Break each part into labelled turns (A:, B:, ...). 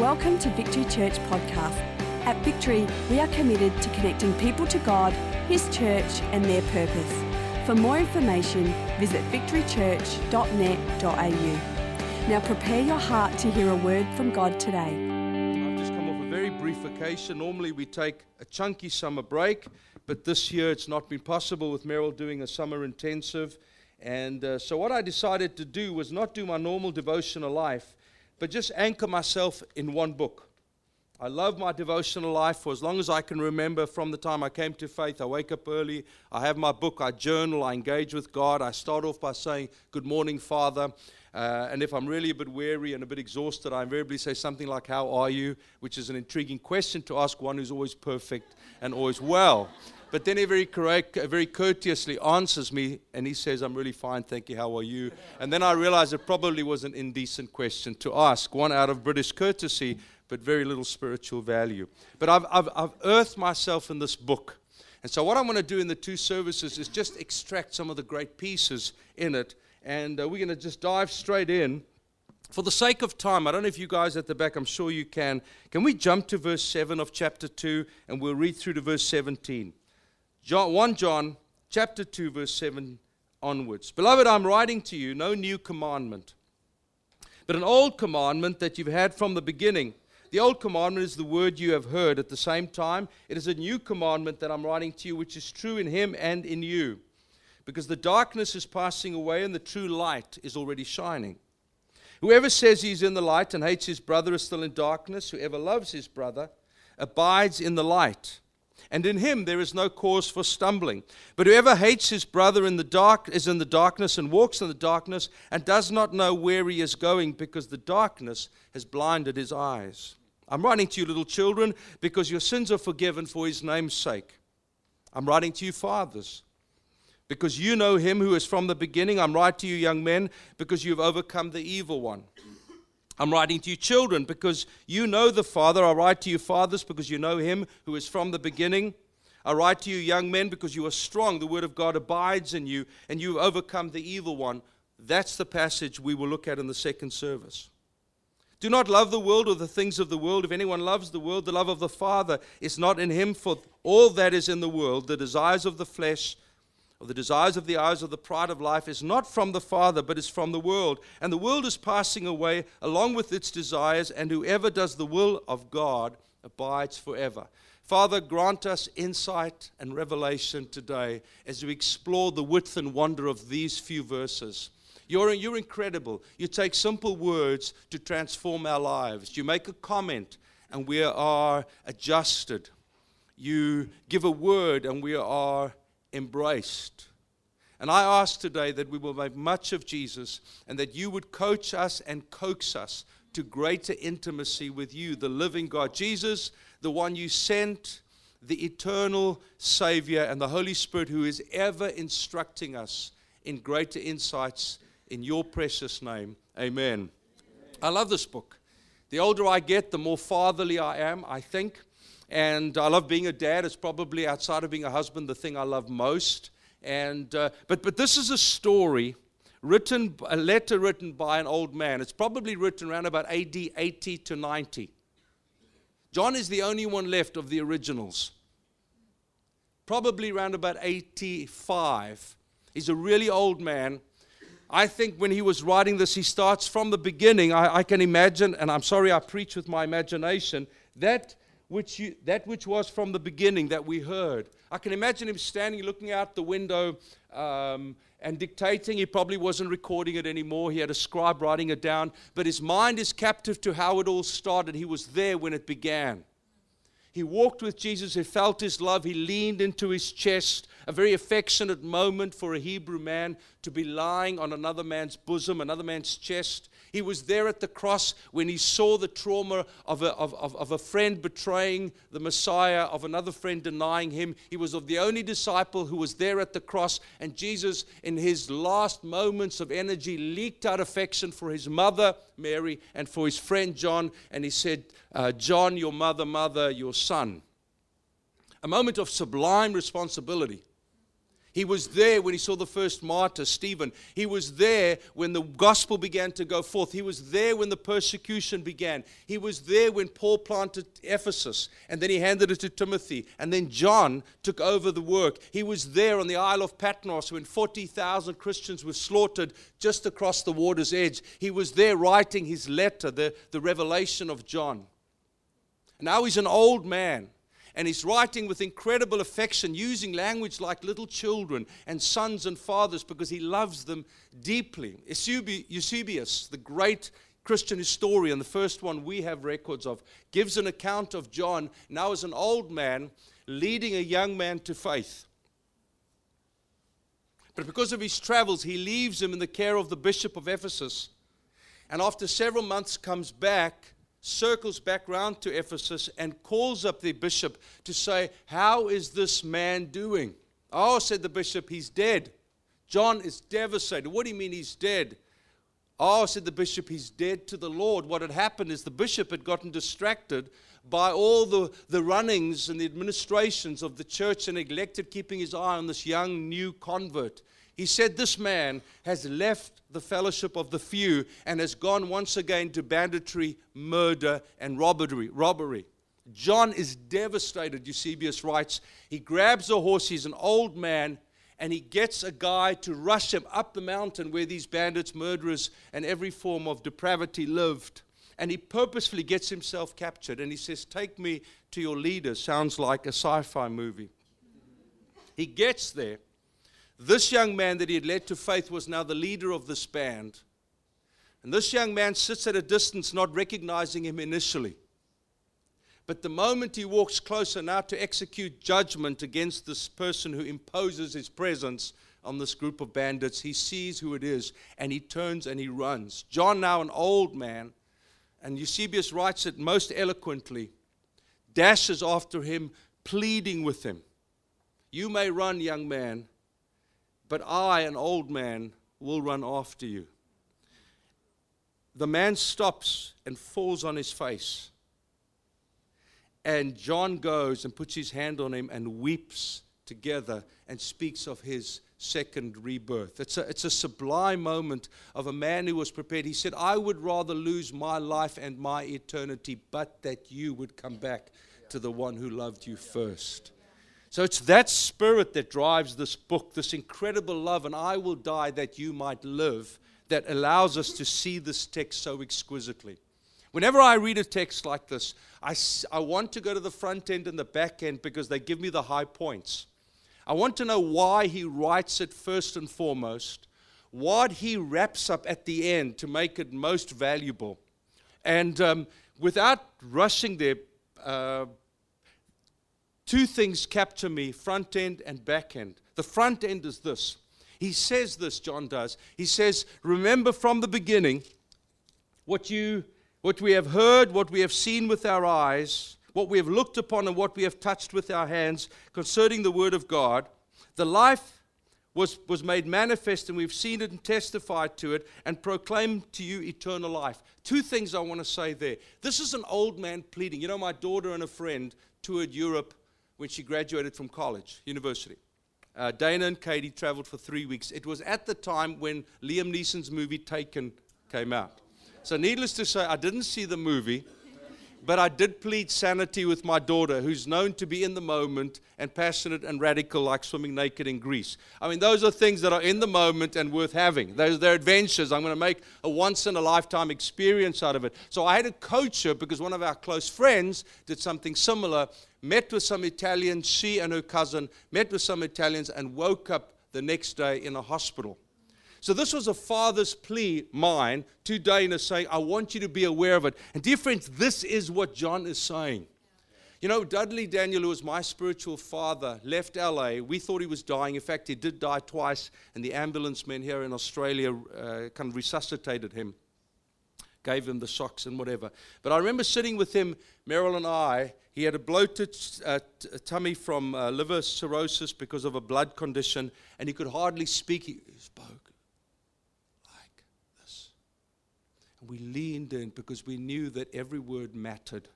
A: Welcome to Victory Church Podcast. At Victory, we are committed to connecting people to God, His church, and their purpose. For more information, visit victorychurch.net.au. Now prepare your heart to hear a word from God today.
B: I've just come off a very brief vacation. Normally we take a chunky summer break, but this year it's not been possible with Meryl doing a summer intensive. And uh, so what I decided to do was not do my normal devotional life, but just anchor myself in one book. I love my devotional life for as long as I can remember from the time I came to faith. I wake up early, I have my book, I journal, I engage with God. I start off by saying, Good morning, Father. Uh, and if I'm really a bit weary and a bit exhausted, I invariably say something like, How are you? which is an intriguing question to ask one who's always perfect and always well. But then he very, correct, very courteously answers me and he says, I'm really fine, thank you, how are you? And then I realize it probably was an indecent question to ask, one out of British courtesy, but very little spiritual value. But I've, I've, I've earthed myself in this book. And so, what I'm going to do in the two services is just extract some of the great pieces in it. And uh, we're going to just dive straight in. For the sake of time, I don't know if you guys at the back, I'm sure you can. Can we jump to verse 7 of chapter 2 and we'll read through to verse 17? John, 1 John chapter 2, verse 7 onwards. Beloved, I'm writing to you no new commandment, but an old commandment that you've had from the beginning. The old commandment is the word you have heard. At the same time, it is a new commandment that I'm writing to you, which is true in him and in you. Because the darkness is passing away and the true light is already shining. Whoever says he's in the light and hates his brother is still in darkness. Whoever loves his brother abides in the light and in him there is no cause for stumbling. But whoever hates his brother in the dark is in the darkness and walks in the darkness and does not know where he is going because the darkness has blinded his eyes. I'm writing to you, little children, because your sins are forgiven for his name's sake. I'm writing to you, fathers, because you know him who is from the beginning. I'm writing to you, young men, because you have overcome the evil one. I'm writing to you, children, because you know the Father. I write to you, fathers, because you know him who is from the beginning. I write to you, young men, because you are strong. The word of God abides in you, and you have overcome the evil one. That's the passage we will look at in the second service. Do not love the world or the things of the world. If anyone loves the world, the love of the Father is not in him, for all that is in the world, the desires of the flesh, of the desires of the eyes of the pride of life is not from the Father, but is from the world. And the world is passing away along with its desires, and whoever does the will of God abides forever. Father, grant us insight and revelation today as we explore the width and wonder of these few verses. You're, you're incredible. You take simple words to transform our lives. You make a comment, and we are adjusted. You give a word, and we are embraced. And I ask today that we will make much of Jesus and that you would coach us and coax us to greater intimacy with you, the living God. Jesus, the one you sent, the eternal Savior, and the Holy Spirit who is ever instructing us in greater insights in your precious name. Amen. I love this book. The older I get, the more fatherly I am, I think. And I love being a dad. It's probably outside of being a husband the thing I love most. And, uh, but, but this is a story written, a letter written by an old man. It's probably written around about AD 80 to 90. John is the only one left of the originals. Probably around about 85. He's a really old man. I think when he was writing this, he starts from the beginning. I, I can imagine, and I'm sorry I preach with my imagination, that which you, that which was from the beginning that we heard. I can imagine him standing, looking out the window, um, and dictating. He probably wasn't recording it anymore. He had a scribe writing it down. But his mind is captive to how it all started. He was there when it began. He walked with Jesus. He felt his love. He leaned into his chest. A very affectionate moment for a Hebrew man to be lying on another man's bosom, another man's chest. He was there at the cross when he saw the trauma of a, of, of, of, a friend betraying the Messiah, of another friend denying him. He was of the only disciple who was there at the cross. And Jesus, in his last moments of energy, leaked out affection for his mother, Mary, and for his friend John. And he said, uh, John, your mother, mother, your son. A moment of sublime responsibility. He was there when he saw the first martyr, Stephen. He was there when the gospel began to go forth. He was there when the persecution began. He was there when Paul planted Ephesus and then he handed it to Timothy. And then John took over the work. He was there on the Isle of Patmos when 40,000 Christians were slaughtered just across the water's edge. He was there writing his letter, the, the revelation of John. Now he's an old man and he's writing with incredible affection, using language like little children and sons and fathers because he loves them deeply. Eusebius, the great Christian historian, the first one we have records of, gives an account of John now as an old man leading a young man to faith. But because of his travels, he leaves him in the care of the bishop of Ephesus. And after several months, comes back circles back round to Ephesus and calls up the bishop to say, How is this man doing? Oh, said the bishop, he's dead. John is devastated. What do you mean he's dead? Oh, said the bishop, he's dead to the Lord. What had happened is the bishop had gotten distracted by all the, the runnings and the administrations of the church and neglected keeping his eye on this young new convert. He said, This man has left the fellowship of the few and has gone once again to banditry, murder, and robbery. robbery. John is devastated, Eusebius writes. He grabs a horse, he's an old man, and he gets a guy to rush him up the mountain where these bandits, murderers, and every form of depravity lived. And he purposefully gets himself captured and he says, Take me to your leader. Sounds like a sci fi movie. He gets there this young man that he had led to faith was now the leader of this band. And this young man sits at a distance, not recognizing him initially. But the moment he walks closer now to execute judgment against this person who imposes his presence on this group of bandits, he sees who it is and he turns and he runs. John, now an old man, and Eusebius writes it most eloquently, dashes after him, pleading with him. You may run, young man, but I, an old man, will run after you. The man stops and falls on his face. And John goes and puts his hand on him and weeps together and speaks of his second rebirth. It's a, it's a sublime moment of a man who was prepared. He said, I would rather lose my life and my eternity, but that you would come back to the one who loved you first. So it's that spirit that drives this book, this incredible love, and I will die that you might live, that allows us to see this text so exquisitely. Whenever I read a text like this, I, I want to go to the front end and the back end because they give me the high points. I want to know why he writes it first and foremost, what he wraps up at the end to make it most valuable. And um, without rushing there, uh, two things capture me front end and back end. The front end is this. He says this, John does. He says, Remember from the beginning what, you, what we have heard, what we have seen with our eyes, what we have looked upon, and what we have touched with our hands concerning the Word of God. The life was, was made manifest, and we've seen it and testified to it and proclaimed to you eternal life. Two things I want to say there. This is an old man pleading. You know, my daughter and a friend toured Europe when she graduated from college, university. Uh, Dana and Katie traveled for three weeks. It was at the time when Liam Neeson's movie Taken came out. So, needless to say, I didn't see the movie. But I did plead sanity with my daughter, who's known to be in the moment and passionate and radical, like swimming naked in Greece. I mean, those are things that are in the moment and worth having. Those are adventures. I'm going to make a once in a lifetime experience out of it. So I had to coach her because one of our close friends did something similar, met with some Italians, she and her cousin met with some Italians, and woke up the next day in a hospital. So this was a father's plea, mine, to Dana saying, I want you to be aware of it. And dear friends, this is what John is saying. You know, Dudley Daniel, who was my spiritual father, left LA. We thought he was dying. In fact, he did die twice, and the ambulance men here in Australia uh, kind of resuscitated him, gave him the socks and whatever. But I remember sitting with him, Meryl and I. He had a bloated uh, t- tummy from uh, liver cirrhosis because of a blood condition, and he could hardly speak. He spoke like this. And we leaned in because we knew that every word mattered.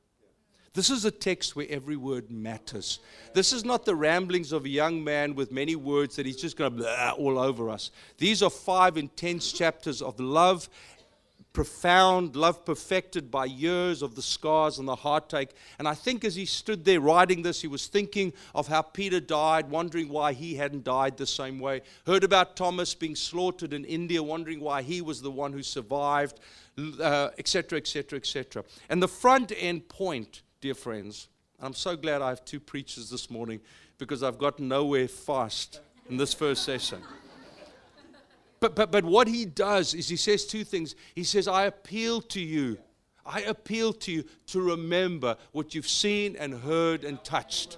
B: This is a text where every word matters. This is not the ramblings of a young man with many words that he's just going to all over us. These are five intense chapters of love profound, love perfected by years of the scars and the heartache. And I think as he stood there writing this, he was thinking of how Peter died, wondering why he hadn't died the same way. Heard about Thomas being slaughtered in India, wondering why he was the one who survived, etc., etc., etc. And the front end point, dear friends, I'm so glad I have two preachers this morning because I've gotten nowhere fast in this first session. But, but, but what he does is he says two things. He says, I appeal to you. I appeal to you to remember what you've seen and heard and touched.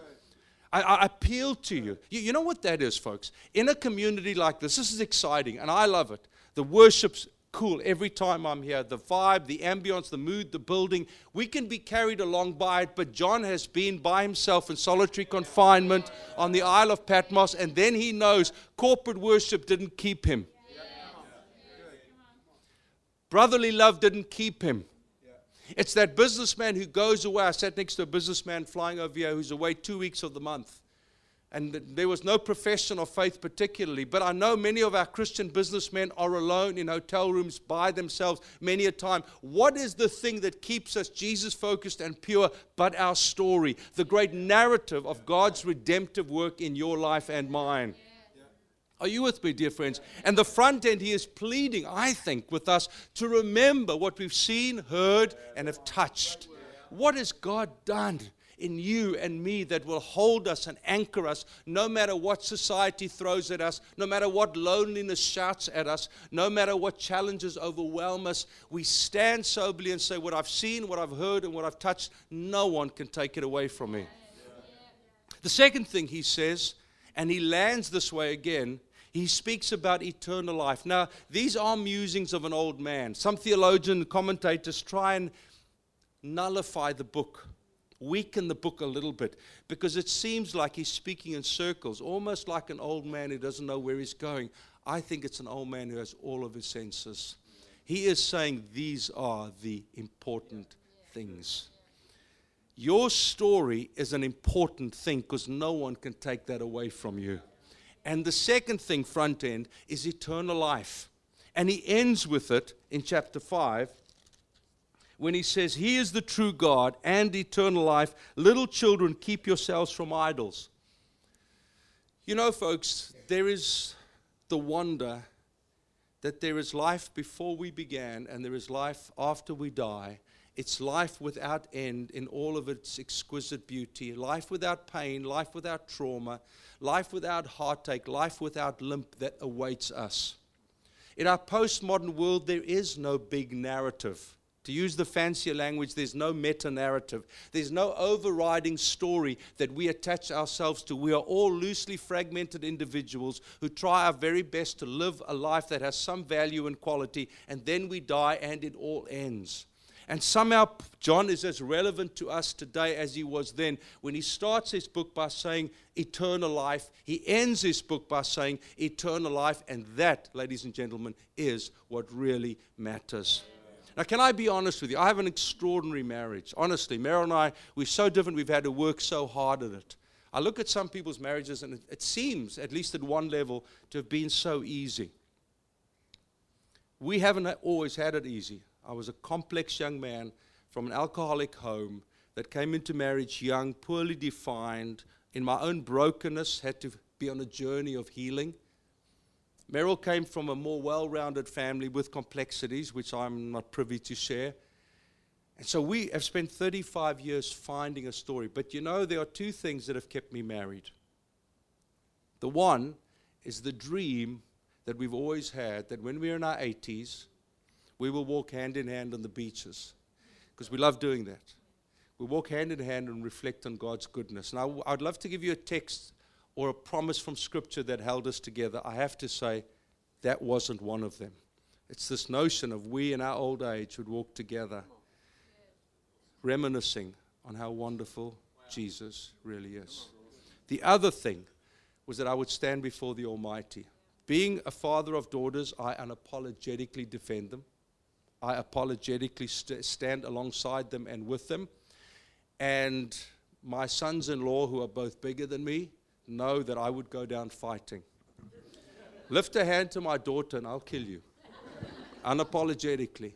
B: I, I, appeal to you. you. You know what that is, folks? In a community like this, this is exciting, and I love it. The worship's cool every time I'm here. The vibe, the ambience, the mood, the building. We can be carried along by it, but John has been by himself in solitary confinement on the Isle of Patmos, and then he knows corporate worship didn't keep him. Brotherly love didn't keep him. It's that businessman who goes away. I sat next to a businessman flying over here who's away two weeks of the month. And there was no profession of faith particularly. But I know many of our Christian businessmen are alone in hotel rooms by themselves many a time. What is the thing that keeps us Jesus focused and pure but our story? The great narrative of God's redemptive work in your life and mine. Are you with me, dear friends? And the front end, he is pleading, I think, with us to remember what we've seen, heard, and have touched. What has God done in you and me that will hold us and anchor us no matter what society throws at us, no matter what loneliness shouts at us, no matter what challenges overwhelm us? We stand soberly and say, What I've seen, what I've heard, and what I've touched, no one can take it away from me. The second thing he says, and he lands this way again, he speaks about eternal life. Now, these are musings of an old man. Some theologian commentators try and nullify the book, weaken the book a little bit, because it seems like he's speaking in circles, almost like an old man who doesn't know where he's going. I think it's an old man who has all of his senses. He is saying these are the important things. Your story is an important thing because no one can take that away from you. And the second thing, front end, is eternal life. And he ends with it in chapter 5 when he says, He is the true God and eternal life. Little children, keep yourselves from idols. You know, folks, there is the wonder that there is life before we began and there is life after we die. It's life without end in all of its exquisite beauty, life without pain, life without trauma, life without heartache, life without limp that awaits us. In our postmodern world, there is no big narrative. To use the fancier language, there's no meta narrative. There's no overriding story that we attach ourselves to. We are all loosely fragmented individuals who try our very best to live a life that has some value and quality, and then we die and it all ends. And somehow, John is as relevant to us today as he was then. When he starts his book by saying eternal life, he ends his book by saying eternal life. And that, ladies and gentlemen, is what really matters. Now, can I be honest with you? I have an extraordinary marriage. Honestly, Meryl and I, we're so different. We've had to work so hard at it. I look at some people's marriages, and it, it seems, at least at one level, to have been so easy. We haven't always had it easy. I was a complex young man from an alcoholic home that came into marriage young, poorly defined, in my own brokenness, had to be on a journey of healing. Meryl came from a more well rounded family with complexities, which I'm not privy to share. And so we have spent 35 years finding a story. But you know, there are two things that have kept me married. The one is the dream that we've always had that when we're in our 80s, we will walk hand in hand on the beaches because we love doing that. We walk hand in hand and reflect on God's goodness. Now, I'd love to give you a text or a promise from Scripture that held us together. I have to say, that wasn't one of them. It's this notion of we in our old age would walk together, reminiscing on how wonderful Jesus really is. The other thing was that I would stand before the Almighty. Being a father of daughters, I unapologetically defend them. I apologetically st- stand alongside them and with them. And my sons in law, who are both bigger than me, know that I would go down fighting. Lift a hand to my daughter and I'll kill you. Unapologetically.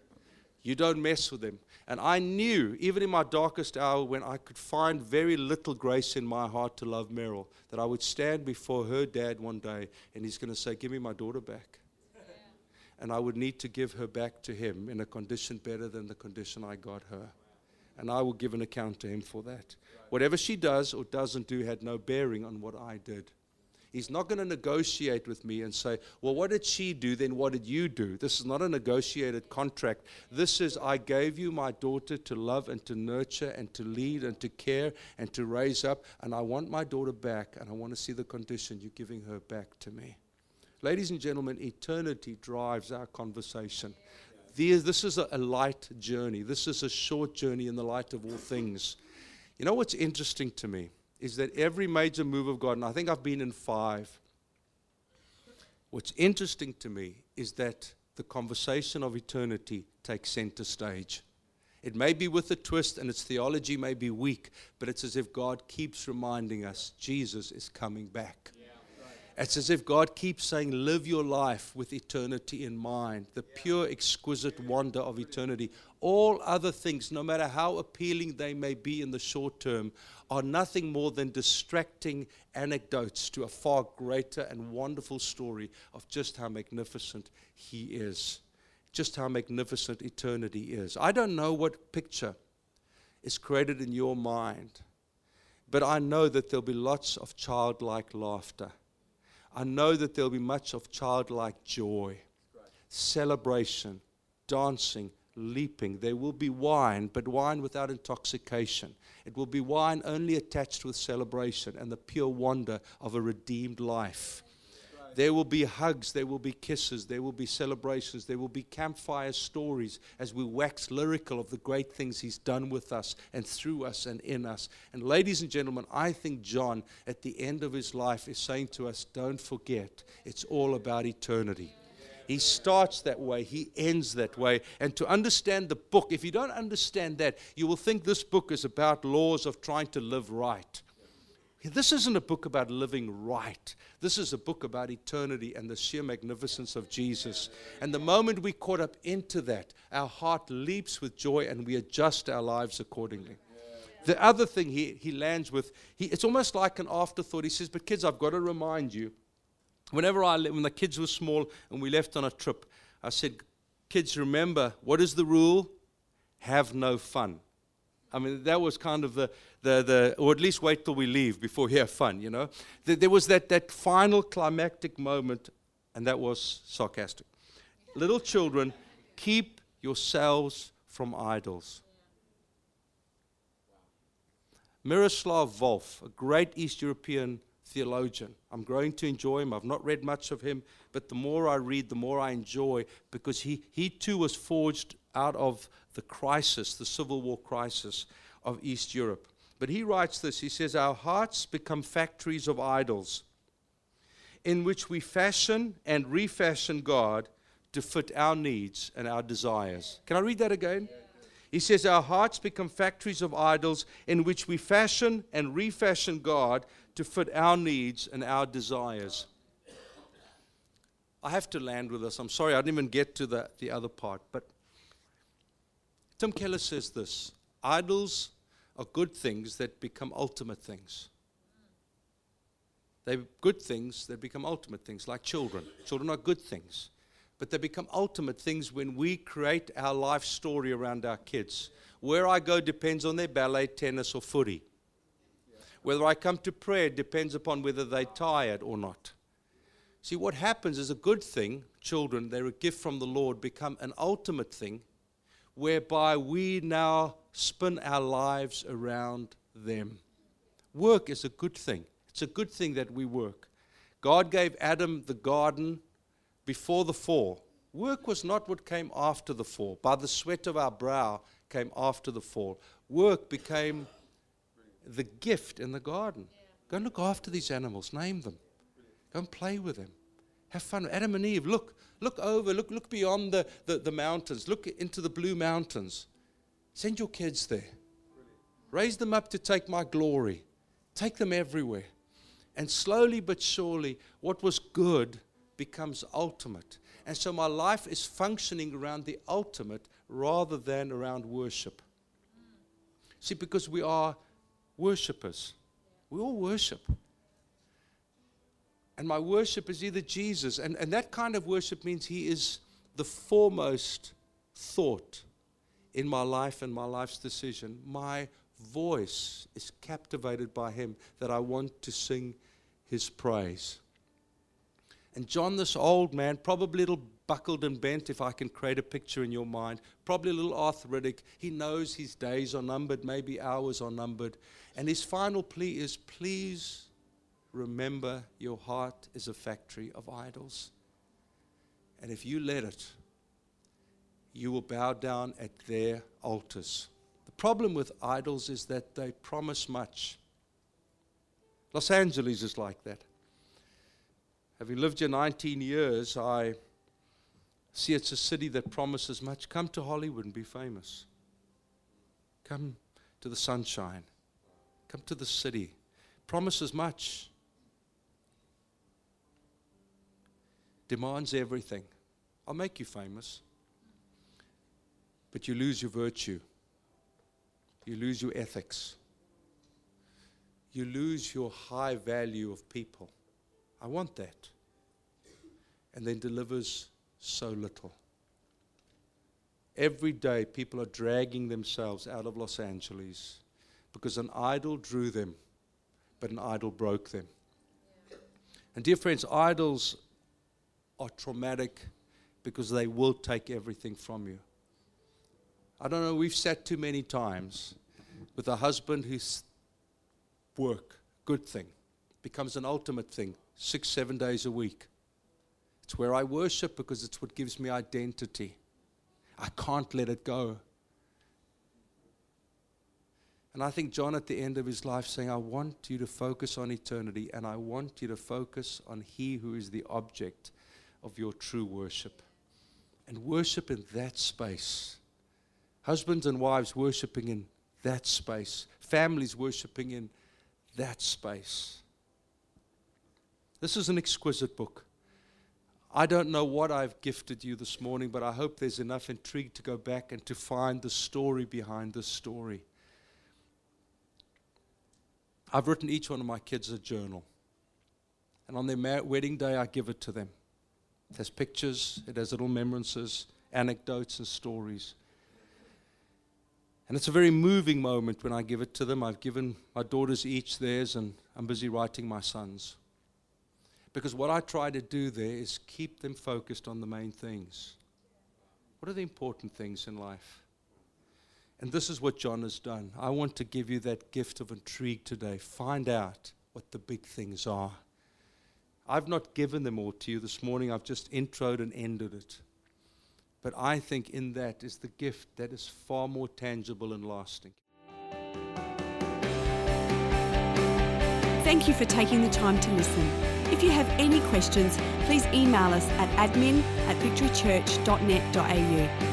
B: You don't mess with them. And I knew, even in my darkest hour, when I could find very little grace in my heart to love Meryl, that I would stand before her dad one day and he's going to say, Give me my daughter back. And I would need to give her back to him in a condition better than the condition I got her. And I will give an account to him for that. Whatever she does or doesn't do had no bearing on what I did. He's not going to negotiate with me and say, Well, what did she do? Then what did you do? This is not a negotiated contract. This is, I gave you my daughter to love and to nurture and to lead and to care and to raise up. And I want my daughter back. And I want to see the condition you're giving her back to me. Ladies and gentlemen, eternity drives our conversation. This is a light journey. This is a short journey in the light of all things. You know what's interesting to me? is that every major move of God, and I think I've been in five, what's interesting to me is that the conversation of eternity takes center stage. It may be with a twist and its theology may be weak, but it's as if God keeps reminding us Jesus is coming back. It's as if God keeps saying, Live your life with eternity in mind, the pure, exquisite wonder of eternity. All other things, no matter how appealing they may be in the short term, are nothing more than distracting anecdotes to a far greater and wonderful story of just how magnificent He is, just how magnificent eternity is. I don't know what picture is created in your mind, but I know that there'll be lots of childlike laughter I know that there'll be much of childlike joy, celebration, dancing, leaping. There will be wine, but wine without intoxication. It will be wine only attached with celebration and the pure wonder of a redeemed life. There will be hugs, there will be kisses, there will be celebrations, there will be campfire stories as we wax lyrical of the great things He's done with us and through us and in us. And, ladies and gentlemen, I think John, at the end of his life, is saying to us, Don't forget, it's all about eternity. He starts that way, he ends that way. And to understand the book, if you don't understand that, you will think this book is about laws of trying to live right. This isn't a book about living right. This is a book about eternity and the sheer magnificence of Jesus. And the moment we caught up into that, our heart leaps with joy and we adjust our lives accordingly. The other thing he, he lands with, he, it's almost like an afterthought. He says, But kids, I've got to remind you. Whenever I, when the kids were small and we left on a trip, I said, Kids, remember, what is the rule? Have no fun. I mean, that was kind of the, the, the, or at least wait till we leave before we have fun, you know. There was that, that final climactic moment, and that was sarcastic. Little children, keep yourselves from idols. Miroslav Volf, a great East European theologian. I'm growing to enjoy him. I've not read much of him, but the more I read, the more I enjoy because he, he too was forged out of the crisis, the Civil War crisis of East Europe. But he writes this he says, Our hearts become factories of idols in which we fashion and refashion God to fit our needs and our desires. Can I read that again? He says, Our hearts become factories of idols in which we fashion and refashion God to fit our needs and our desires. I have to land with this. I'm sorry, I didn't even get to the, the other part. But Tim Keller says this idols are good things that become ultimate things. They're good things that become ultimate things, like children. Children are good things, but they become ultimate things when we create our life story around our kids. Where I go depends on their ballet, tennis, or footy. Whether I come to prayer depends upon whether they're tired or not. See, what happens is a good thing, children, they're a gift from the Lord, become an ultimate thing whereby we now spin our lives around them. Work is a good thing. It's a good thing that we work. God gave Adam the garden before the fall. Work was not what came after the fall. By the sweat of our brow came after the fall. Work became the gift in the garden. Go and look after these animals, name them. Go and play with them. Have fun. Adam and Eve, look, look over, look, look beyond the, the, the mountains, look into the blue mountains. Send your kids there. Raise them up to take my glory. Take them everywhere. And slowly but surely, what was good becomes ultimate. And so my life is functioning around the ultimate rather than around worship. See, because we are worshippers, we all worship. And my worship is either Jesus, and, and that kind of worship means He is the foremost thought in my life and my life's decision. My voice is captivated by Him that I want to sing His praise. And John, this old man, probably a little buckled and bent, if I can create a picture in your mind, probably a little arthritic. He knows his days are numbered, maybe hours are numbered. And his final plea is please remember your heart is a factory of idols. And if you let it, you will bow down at their altars. The problem with idols is that they promise much. Los Angeles is like that. Having lived here 19 years, I see it's a city that promises much. Come to Hollywood and be famous. Come to the sunshine. Come to the city. Promises much. Demands everything. I'll make you famous. But you lose your virtue. You lose your ethics. You lose your high value of people. I want that. And then delivers so little. Every day, people are dragging themselves out of Los Angeles because an idol drew them, but an idol broke them. And, dear friends, idols are traumatic because they will take everything from you. I don't know, we've sat too many times with a husband whose work, good thing, becomes an ultimate thing, six, seven days a week. It's where I worship because it's what gives me identity. I can't let it go. And I think John, at the end of his life, saying, I want you to focus on eternity and I want you to focus on He who is the object of your true worship. And worship in that space. Husbands and wives worshiping in that space. Families worshiping in that space. This is an exquisite book. I don't know what I've gifted you this morning, but I hope there's enough intrigue to go back and to find the story behind the story. I've written each one of my kids a journal. And on their wedding day, I give it to them. It has pictures, it has little remembrances, anecdotes, and stories. And it's a very moving moment when I give it to them. I've given my daughters each theirs, and I'm busy writing my sons. Because what I try to do there is keep them focused on the main things. What are the important things in life? And this is what John has done. I want to give you that gift of intrigue today. Find out what the big things are. I've not given them all to you this morning, I've just introed and ended it. But I think in that is the gift that is far more tangible and lasting.
A: Thank you for taking the time to listen. If you have any questions, please email us at admin at victorychurch.net.au.